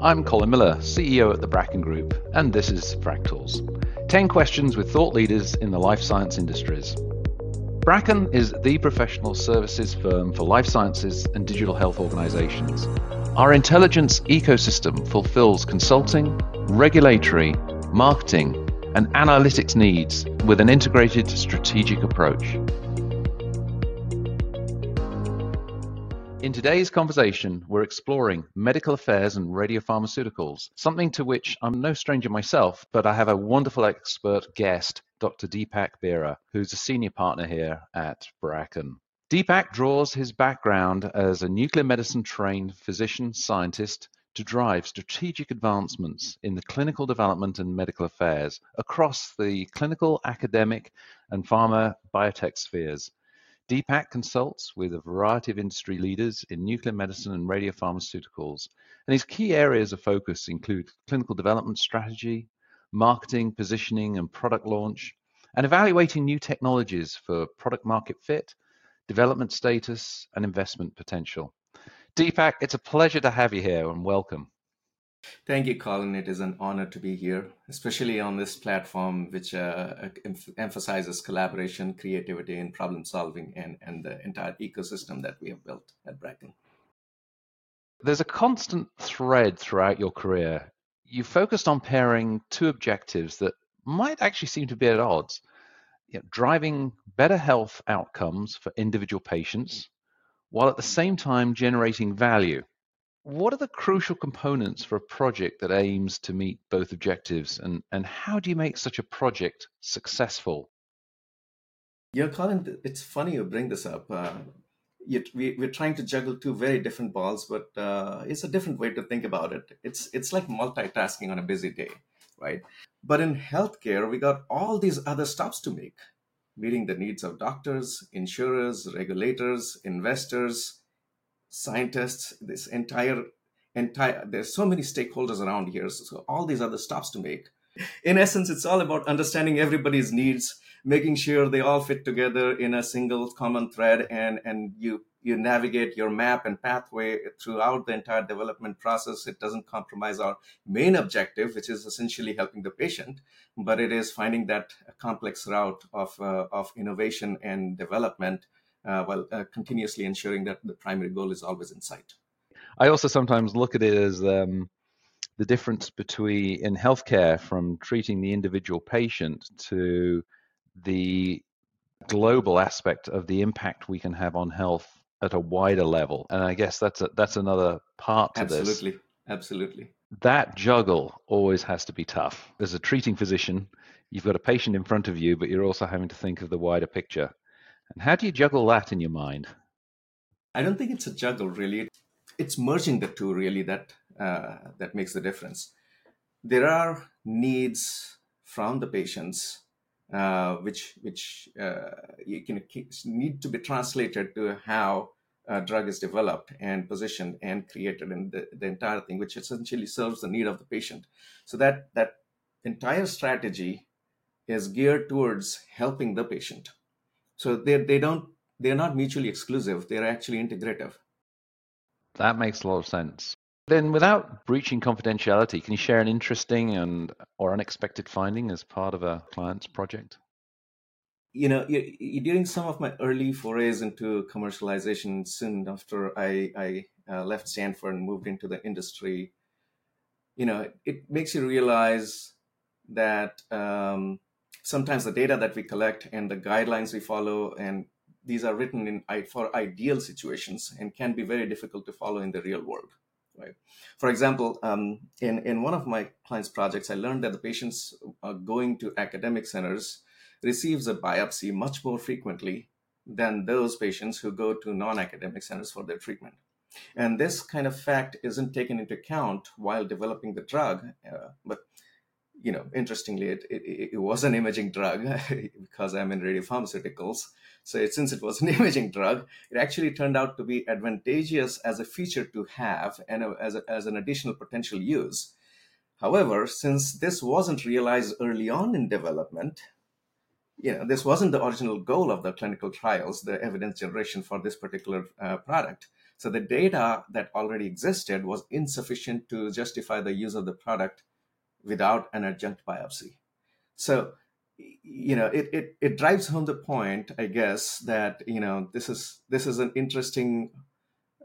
I'm Colin Miller, CEO at the Bracken Group, and this is Fractals 10 questions with thought leaders in the life science industries. Bracken is the professional services firm for life sciences and digital health organizations. Our intelligence ecosystem fulfills consulting, regulatory, marketing, and analytics needs with an integrated strategic approach. In today's conversation, we're exploring medical affairs and radiopharmaceuticals, something to which I'm no stranger myself, but I have a wonderful expert guest, Dr. Deepak Behera, who's a senior partner here at Bracken. Deepak draws his background as a nuclear medicine trained physician scientist to drive strategic advancements in the clinical development and medical affairs across the clinical, academic, and pharma biotech spheres Deepak consults with a variety of industry leaders in nuclear medicine and radiopharmaceuticals, and his key areas of focus include clinical development strategy, marketing, positioning, and product launch, and evaluating new technologies for product market fit, development status, and investment potential. Deepak, it's a pleasure to have you here and welcome. Thank you, Colin. It is an honor to be here, especially on this platform, which uh, em- emphasizes collaboration, creativity, and problem solving, and, and the entire ecosystem that we have built at Bracken. There's a constant thread throughout your career. You focused on pairing two objectives that might actually seem to be at odds you know, driving better health outcomes for individual patients, while at the same time generating value what are the crucial components for a project that aims to meet both objectives, and, and how do you make such a project successful? Yeah, Colin, it's funny you bring this up. Uh, we, we're trying to juggle two very different balls, but uh, it's a different way to think about it. It's it's like multitasking on a busy day, right? But in healthcare, we got all these other stops to make, meeting the needs of doctors, insurers, regulators, investors, scientists, this entire entire there's so many stakeholders around here, so all these other stops to make. In essence, it's all about understanding everybody's needs, making sure they all fit together in a single common thread, and and you you navigate your map and pathway throughout the entire development process. It doesn't compromise our main objective, which is essentially helping the patient, but it is finding that complex route of, uh, of innovation and development while uh, continuously ensuring that the primary goal is always in sight. I also sometimes look at it as um, the difference between in healthcare from treating the individual patient to the global aspect of the impact we can have on health at a wider level. And I guess that's a, that's another part to absolutely. this. Absolutely, absolutely. That juggle always has to be tough. As a treating physician, you've got a patient in front of you, but you're also having to think of the wider picture. And how do you juggle that in your mind? I don't think it's a juggle really. It's merging the two really that uh, that makes the difference. There are needs from the patients uh, which which uh, you can need to be translated to how a drug is developed and positioned and created and the, the entire thing, which essentially serves the need of the patient. So that that entire strategy is geared towards helping the patient so they they don't they're not mutually exclusive. They're actually integrative. That makes a lot of sense. Then, without breaching confidentiality, can you share an interesting and or unexpected finding as part of a client's project? You know, during some of my early forays into commercialization, soon after I, I uh, left Stanford and moved into the industry, you know, it makes you realize that um, sometimes the data that we collect and the guidelines we follow and these are written in for ideal situations and can be very difficult to follow in the real world right? For example um, in, in one of my clients projects i learned that the patients going to academic centers receives a biopsy much more frequently than those patients who go to non-academic centers for their treatment. And this kind of fact isn't taken into account while developing the drug uh, but you know, interestingly, it, it, it was an imaging drug because I'm in radiopharmaceuticals. So it, since it was an imaging drug, it actually turned out to be advantageous as a feature to have and a, as, a, as an additional potential use. However, since this wasn't realized early on in development, you know, this wasn't the original goal of the clinical trials, the evidence generation for this particular uh, product. So the data that already existed was insufficient to justify the use of the product without an adjunct biopsy. So, you know, it, it, it drives home the point, I guess, that, you know, this is this is an interesting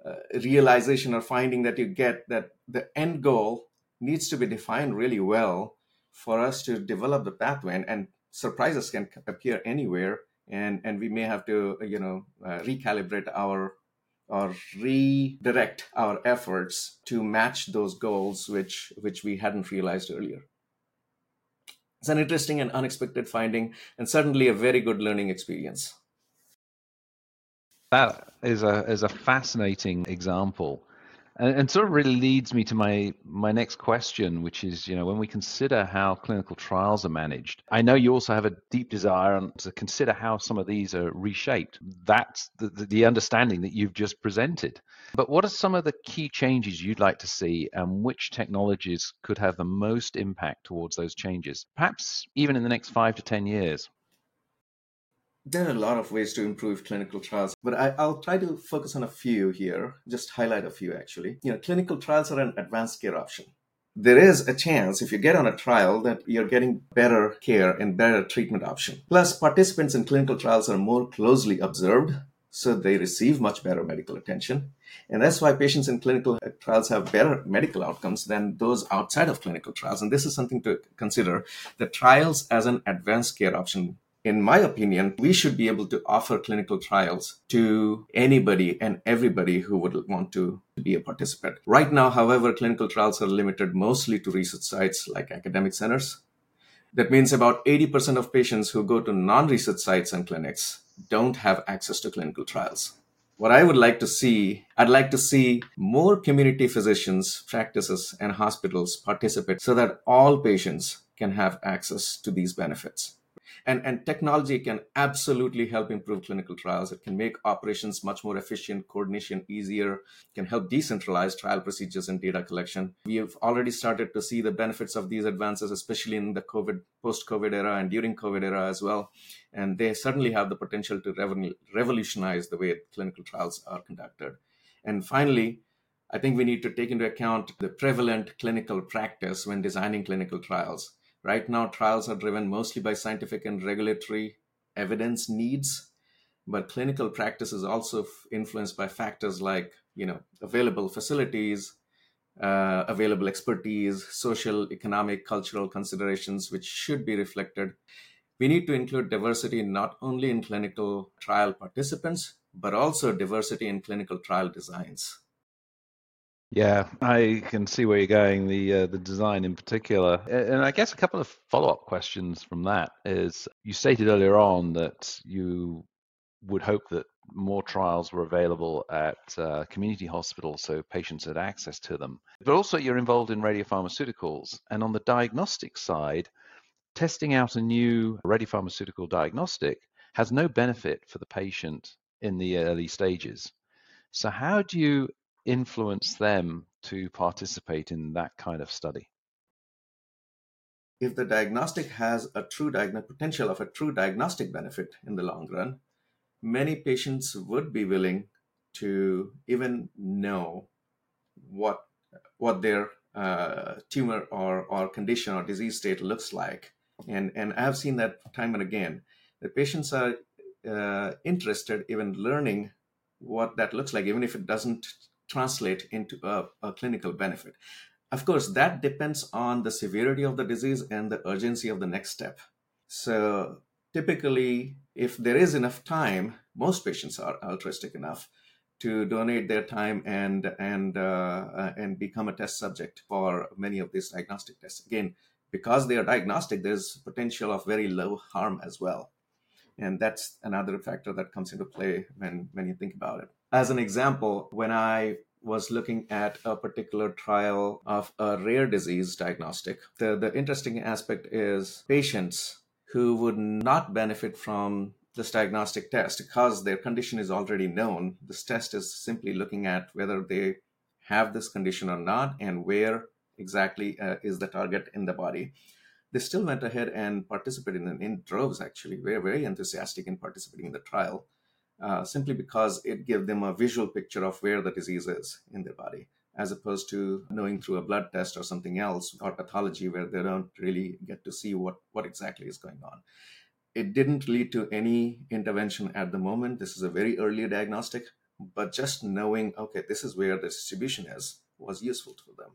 uh, realization or finding that you get that the end goal needs to be defined really well for us to develop the pathway and, and surprises can appear anywhere and and we may have to you know uh, recalibrate our or redirect our efforts to match those goals which which we hadn't realized earlier. It's an interesting and unexpected finding and certainly a very good learning experience. That is a is a fascinating example and, and, sort of really leads me to my my next question, which is, you know, when we consider how clinical trials are managed, I know you also have a deep desire to consider how some of these are reshaped. That's the, the, the understanding that you've just presented. But what are some of the key changes you'd like to see, and which technologies could have the most impact towards those changes, perhaps even in the next five to ten years? There are a lot of ways to improve clinical trials, but I, will try to focus on a few here, just highlight a few actually. You know, clinical trials are an advanced care option. There is a chance if you get on a trial that you're getting better care and better treatment option. Plus, participants in clinical trials are more closely observed, so they receive much better medical attention. And that's why patients in clinical uh, trials have better medical outcomes than those outside of clinical trials. And this is something to consider. The trials as an advanced care option in my opinion, we should be able to offer clinical trials to anybody and everybody who would want to be a participant. Right now, however, clinical trials are limited mostly to research sites like academic centers. That means about 80% of patients who go to non research sites and clinics don't have access to clinical trials. What I would like to see, I'd like to see more community physicians, practices, and hospitals participate so that all patients can have access to these benefits. And, and technology can absolutely help improve clinical trials. It can make operations much more efficient, coordination easier, can help decentralize trial procedures and data collection. We have already started to see the benefits of these advances, especially in the COVID, post COVID era and during COVID era as well. And they certainly have the potential to revolutionize the way clinical trials are conducted. And finally, I think we need to take into account the prevalent clinical practice when designing clinical trials. Right now, trials are driven mostly by scientific and regulatory evidence needs, but clinical practice is also influenced by factors like, you know, available facilities, uh, available expertise, social, economic, cultural considerations, which should be reflected. We need to include diversity not only in clinical trial participants, but also diversity in clinical trial designs. Yeah, I can see where you're going. The uh, the design in particular, and I guess a couple of follow up questions from that is you stated earlier on that you would hope that more trials were available at uh, community hospitals so patients had access to them. But also, you're involved in radiopharmaceuticals, and on the diagnostic side, testing out a new radiopharmaceutical diagnostic has no benefit for the patient in the early stages. So, how do you influence them to participate in that kind of study? If the diagnostic has a true diagnostic potential of a true diagnostic benefit in the long run, many patients would be willing to even know what what their uh, tumor or, or condition or disease state looks like. And, and I have seen that time and again. The patients are uh, interested even learning what that looks like, even if it doesn't translate into a, a clinical benefit. Of course, that depends on the severity of the disease and the urgency of the next step. So, typically, if there is enough time, most patients are altruistic enough to donate their time and and uh, uh, and become a test subject for many of these diagnostic tests. Again, because they are diagnostic, there's potential of very low harm as well, and that's another factor that comes into play when when you think about it as an example, when I was looking at a particular trial of a rare disease diagnostic, the, the interesting aspect is patients who would not benefit from this diagnostic test because their condition is already known. This test is simply looking at whether they have this condition or not and where exactly uh, is the target in the body. They still went ahead and participated in, in droves, actually. They were very enthusiastic in participating in the trial uh, simply because it gives them a visual picture of where the disease is in their body, as opposed to knowing through a blood test or something else or pathology where they don't really get to see what, what exactly is going on. It didn't lead to any intervention at the moment. This is a very early diagnostic, but just knowing, okay, this is where the distribution is, was useful to them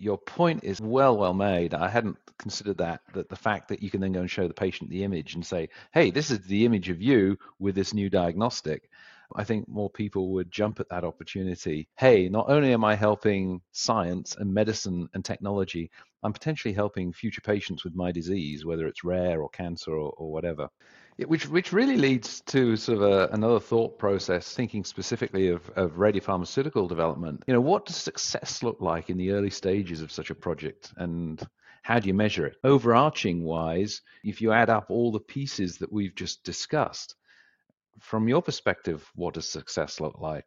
your point is well well made. I hadn't considered that that the fact that you can then go and show the patient the image and say hey this is the image of you with this new diagnostic. I think more people would jump at that opportunity. Hey not only am i helping science and medicine and technology i'm potentially helping future patients with my disease whether it's rare or cancer or, or whatever which which really leads to sort of a, another thought process, thinking specifically of, of radiopharmaceutical development. You know, what does success look like in the early stages of such a project, and how do you measure it? Overarching wise, if you add up all the pieces that we've just discussed, from your perspective, what does success look like?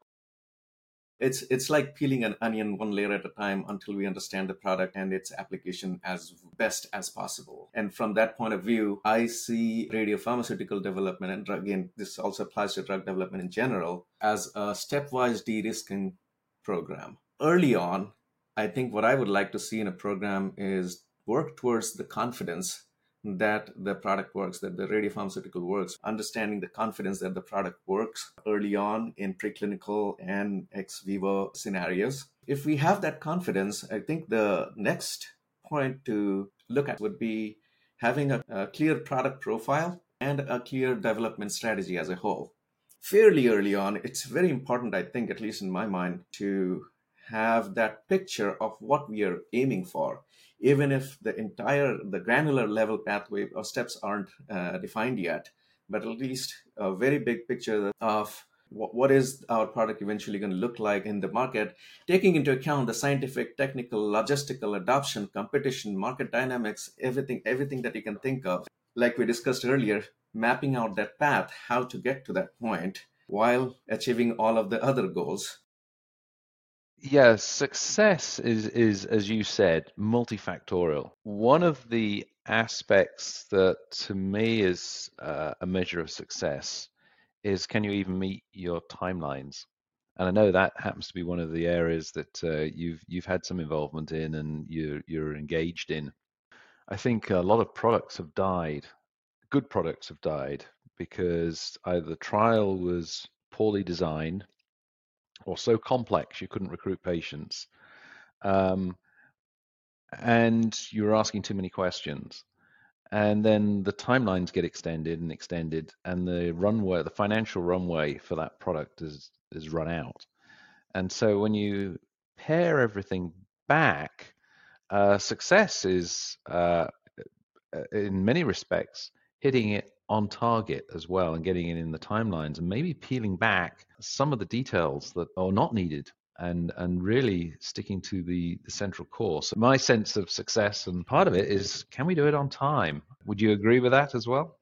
It's it's like peeling an onion one layer at a time until we understand the product and its application as best as possible. And from that point of view i see radiopharmaceutical development and again this also applies to drug development in general as a stepwise de-risking program. Early on i think what i would like to see in a program is work towards the confidence that the product works, that the radiopharmaceutical works, understanding the confidence that the product works early on in preclinical and ex vivo scenarios. If we have that confidence, I think the next point to look at would be having a, a clear product profile and a clear development strategy as a whole. Fairly early on, it's very important, I think, at least in my mind, to have that picture of what we are aiming for even if the entire the granular level pathway or steps aren't uh, defined yet but at least a very big picture of what is our product eventually going to look like in the market taking into account the scientific technical logistical adoption competition market dynamics everything everything that you can think of. Like we discussed earlier mapping out that path how to get to that point while achieving all of the other goals yeah, success is is as you said, multifactorial. One of the aspects that to me is uh, a measure of success is can you even meet your timelines? And I know that happens to be one of the areas that uh, you've you've had some involvement in and you're you're engaged in. I think a lot of products have died. Good products have died because either the trial was poorly designed or so complex you couldn't recruit patients, um, and you were asking too many questions. And then the timelines get extended and extended, and the runway, the financial runway for that product is is run out. And so when you pare everything back, uh, success is, uh, in many respects, hitting it on target as well and getting it in the timelines and maybe peeling back some of the details that are not needed and and really sticking to the the central course. My sense of success and part of it is can we do it on time? Would you agree with that as well?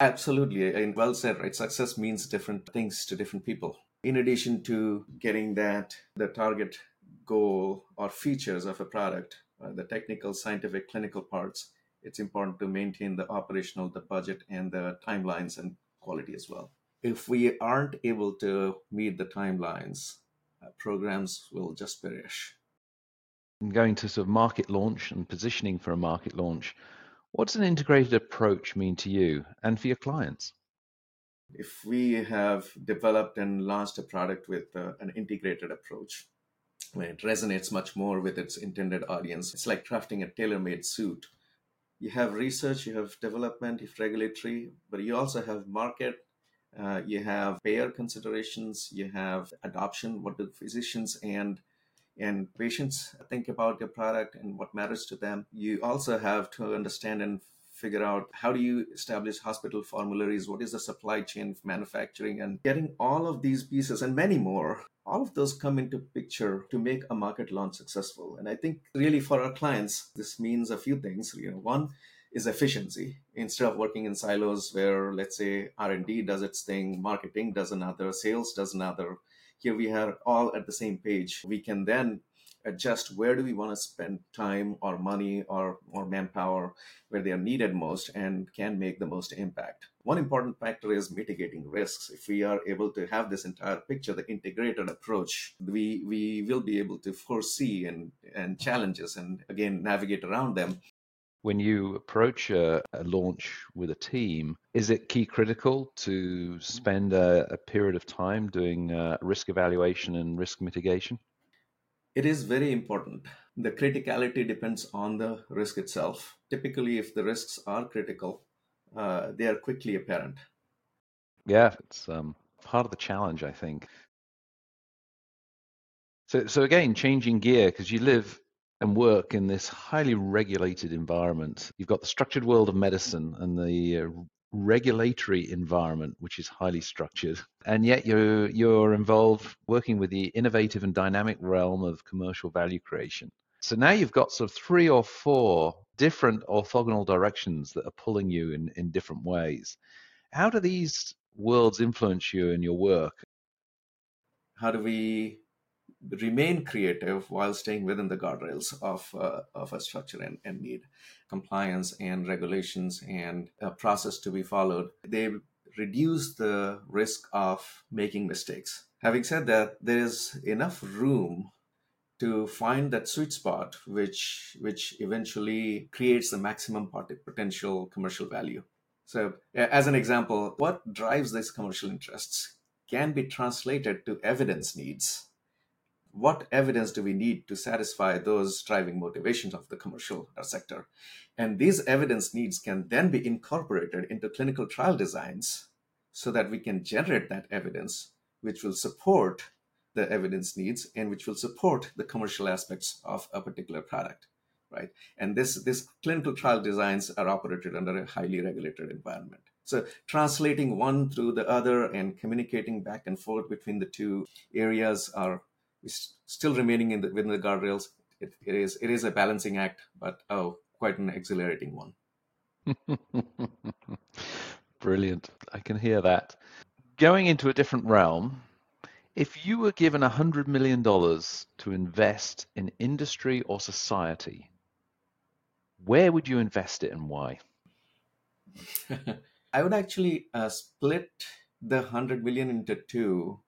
Absolutely and well said right? Success means different things to different people. In addition to getting that the target goal or features of a product uh, the technical scientific clinical parts it's important to maintain the operational, the budget, and the timelines and quality as well. If we aren't able to meet the timelines, uh, programs will just perish. And going to sort of market launch and positioning for a market launch, what does an integrated approach mean to you and for your clients? If we have developed and launched a product with uh, an integrated approach, when it resonates much more with its intended audience, it's like crafting a tailor made suit you have research, you have development, you have regulatory, but you also have market, uh, you have payer considerations, you have adoption. What do physicians and and patients think about your product and what matters to them? You also have to understand and figure out how do you establish hospital formularies what is the supply chain of manufacturing and getting all of these pieces and many more. All of those come into picture to make a market launch successful. And i think really for our clients this means a few things. You know one is efficiency. Instead of working in silos where let's say r&d does its thing marketing does another sales does another here we are all at the same page. We can then adjust where do we want to spend time or money or, or manpower where they are needed most and can make the most impact One important factor is mitigating risks. If we are able to have this entire picture, the integrated approach, we, we will be able to foresee and, and challenges and again navigate around them. When you approach a, a launch with a team, is it key critical to spend a, a period of time doing uh, risk evaluation and risk mitigation? It is very important. The criticality depends on the risk itself. Typically, if the risks are critical, uh, they are quickly apparent. Yeah, it's um, part of the challenge, I think. So, so again, changing gear because you live and work in this highly regulated environment. You've got the structured world of medicine and the uh, regulatory environment, which is highly structured, and yet you're you're involved working with the innovative and dynamic realm of commercial value creation. So now you've got sort of three or four different orthogonal directions that are pulling you in, in different ways. How do these worlds influence you in your work? How do we remain creative while staying within the guardrails of, uh, of a structure and, and need compliance and regulations and a process to be followed. They reduce the risk of making mistakes. Having said that, there is enough room to find that sweet spot which which eventually creates the maximum potential commercial value so as an example what drives these commercial interests can be translated to evidence needs what evidence do we need to satisfy those driving motivations of the commercial sector? And these evidence needs can then be incorporated into clinical trial designs so that we can generate that evidence, which will support the evidence needs and which will support the commercial aspects of a particular product right and this this clinical trial designs are operated under a highly regulated environment so translating one through the other and communicating back and forth between the two areas are still remaining in the, within the guardrails. It, it is it is a balancing act, but oh, quite an exhilarating one. Brilliant. I can hear that. Going into a different realm, if you were given a $100 million to invest in industry or society, where would you invest it and why? I would actually uh, split the 100 million into two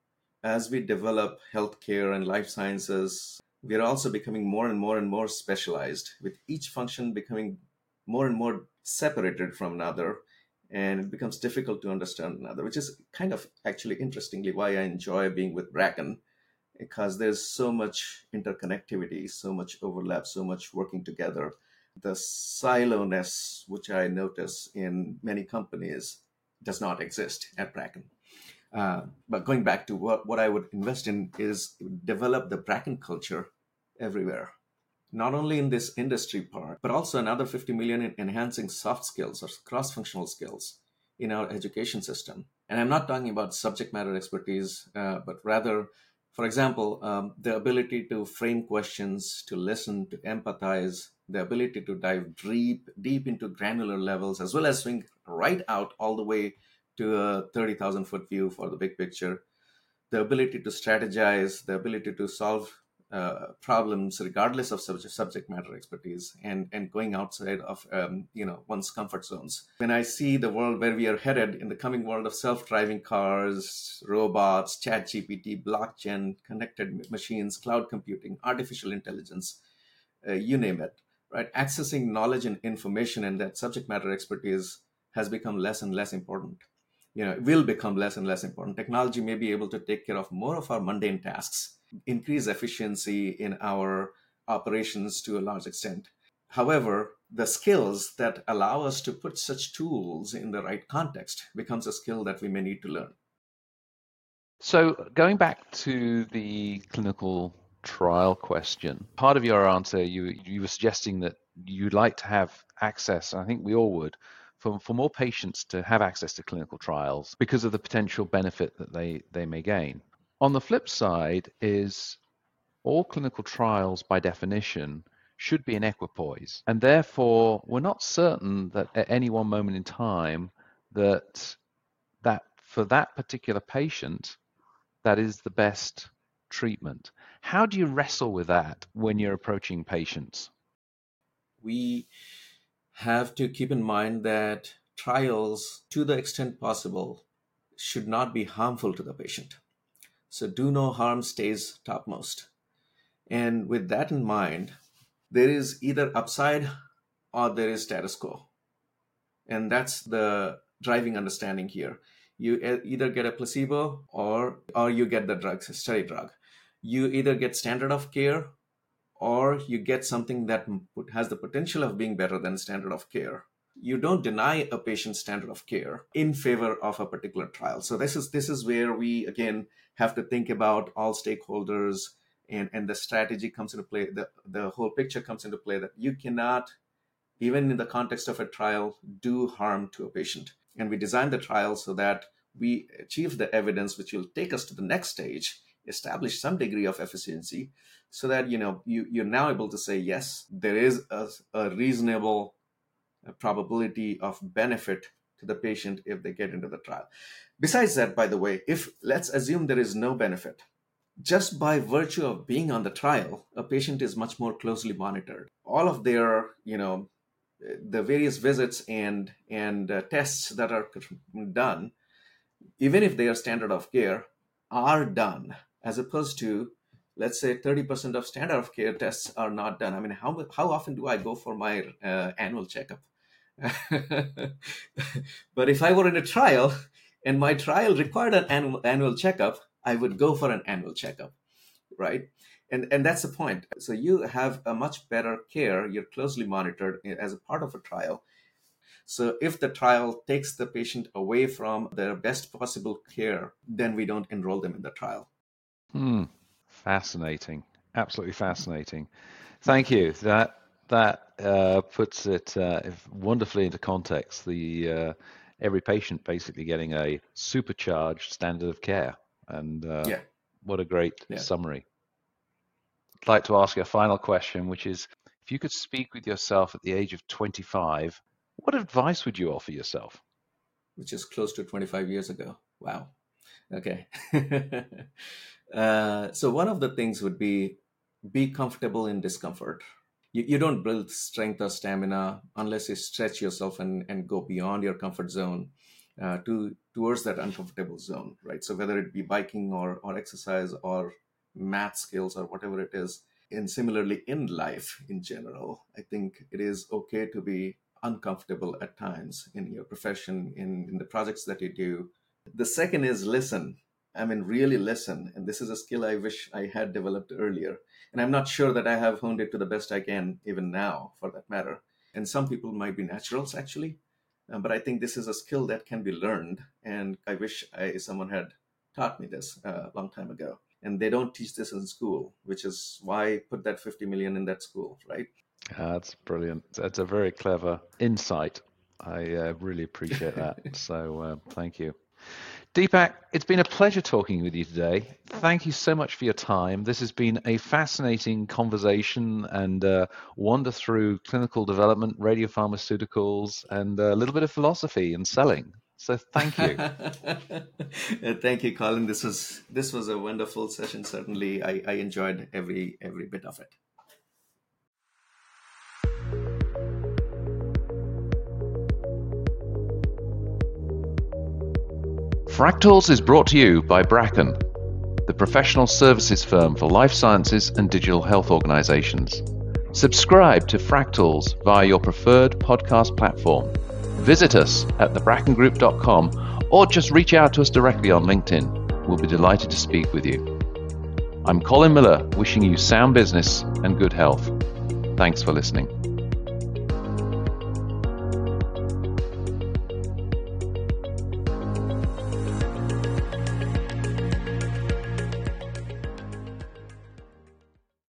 as we develop healthcare and life sciences, we are also becoming more and more and more specialized, with each function becoming more and more separated from another. And it becomes difficult to understand another, which is kind of actually interestingly why I enjoy being with Bracken, because there's so much interconnectivity, so much overlap, so much working together. The silo-ness, which I notice in many companies, does not exist at Bracken. Uh, but going back to what, what I would invest in is develop the Bracken culture everywhere, not only in this industry part, but also another 50 million in enhancing soft skills or cross functional skills in our education system. And I'm not talking about subject matter expertise, uh, but rather, for example, um, the ability to frame questions, to listen, to empathize, the ability to dive deep, deep into granular levels, as well as swing right out all the way to a 30,000 foot view for the big picture, the ability to strategize, the ability to solve uh, problems regardless of subject, subject matter expertise and, and going outside of um, you know one's comfort zones. When I see the world where we are headed in the coming world of self-driving cars, robots, chat GPT, blockchain, connected machines, cloud computing, artificial intelligence, uh, you name it, right? Accessing knowledge and information and that subject matter expertise has become less and less important you know will become less and less important. Technology may be able to take care of more of our mundane tasks increase efficiency in our operations to a large extent. However the skills that allow us to put such tools in the right context becomes a skill that we may need to learn. So going back to the clinical trial question part of your answer you you were suggesting that you'd like to have access i think we all would for, for more patients to have access to clinical trials because of the potential benefit that they, they may gain. On the flip side is all clinical trials by definition should be in equipoise. And therefore, we're not certain that at any one moment in time that that for that particular patient, that is the best treatment. How do you wrestle with that when you're approaching patients? We have to keep in mind that trials, to the extent possible, should not be harmful to the patient. So, do no harm stays topmost. And with that in mind, there is either upside or there is status quo. And that's the driving understanding here. You either get a placebo or or you get the drug, study drug. You either get standard of care or you get something that has the potential of being better than standard of care you don't deny a patient standard of care in favor of a particular trial. So this is this is where we again have to think about all stakeholders and and the strategy comes into play the the whole picture comes into play that you cannot even in the context of a trial do harm to a patient. And we design the trial so that we achieve the evidence which will take us to the next stage establish some degree of efficiency so that you know you, you're now able to say yes there is a, a reasonable probability of benefit to the patient if they get into the trial. Besides that by the way if let's assume there is no benefit just by virtue of being on the trial a patient is much more closely monitored. All of their you know the various visits and and uh, tests that are done even if they are standard of care are done as opposed to let's say 30% of standard of care tests are not done. I mean how how often do i go for my uh, annual checkup? But if i were in a trial and my trial required an annual, annual checkup i would go for an annual checkup right? And and that's the point. So you have a much better care. You're closely monitored as a part of a trial. So if the trial takes the patient away from their best possible care then we don't enroll them in the trial Hmm. Fascinating. Absolutely fascinating. Thank you. That that uh, puts it uh, wonderfully into context. The uh, every patient basically getting a supercharged standard of care, and uh, yeah. what a great Yeah. summary. I'd like to ask you a final question, which is: if you could speak with yourself at the age of 25, what advice would you offer yourself? which is close to 25 years ago wow okay. Uh, so one of the things would be be comfortable in discomfort. You, you don't build strength or stamina unless you stretch yourself and, and go beyond your comfort zone uh, to towards that uncomfortable zone right? So whether it be biking or or exercise or math skills or whatever it is and similarly in life in general i think it is okay to be uncomfortable at times in your profession in, in the projects that you do the second is listen i mean really listen and this is a skill i wish i had developed earlier and i'm not sure that i have honed it to the best i can even now for that matter and some people might be naturals actually uh, but i think this is a skill that can be learned and i wish I, someone had taught me this uh, a long time ago and they don't teach this in school which is why I put that 50 million in that school right That's brilliant. That's a very clever insight. I uh, really appreciate that. so uh, thank you. Deepak, it's been a pleasure talking with you today. Thank you so much for your time. This has been a fascinating conversation and uh, wander through clinical development, radiopharmaceuticals, and a little bit of philosophy and selling. So thank you. Uh, Thank you, Colin. This was this was a wonderful session. Certainly, I, I enjoyed every every bit of it. Fractals is brought to you by Bracken, the professional services firm for life sciences and digital health organizations. Subscribe to Fractals via your preferred podcast platform. Visit us at thebrackengroup.com or just reach out to us directly on LinkedIn. We'll be delighted to speak with you. I'm Colin Miller, wishing you sound business and good health. Thanks for listening.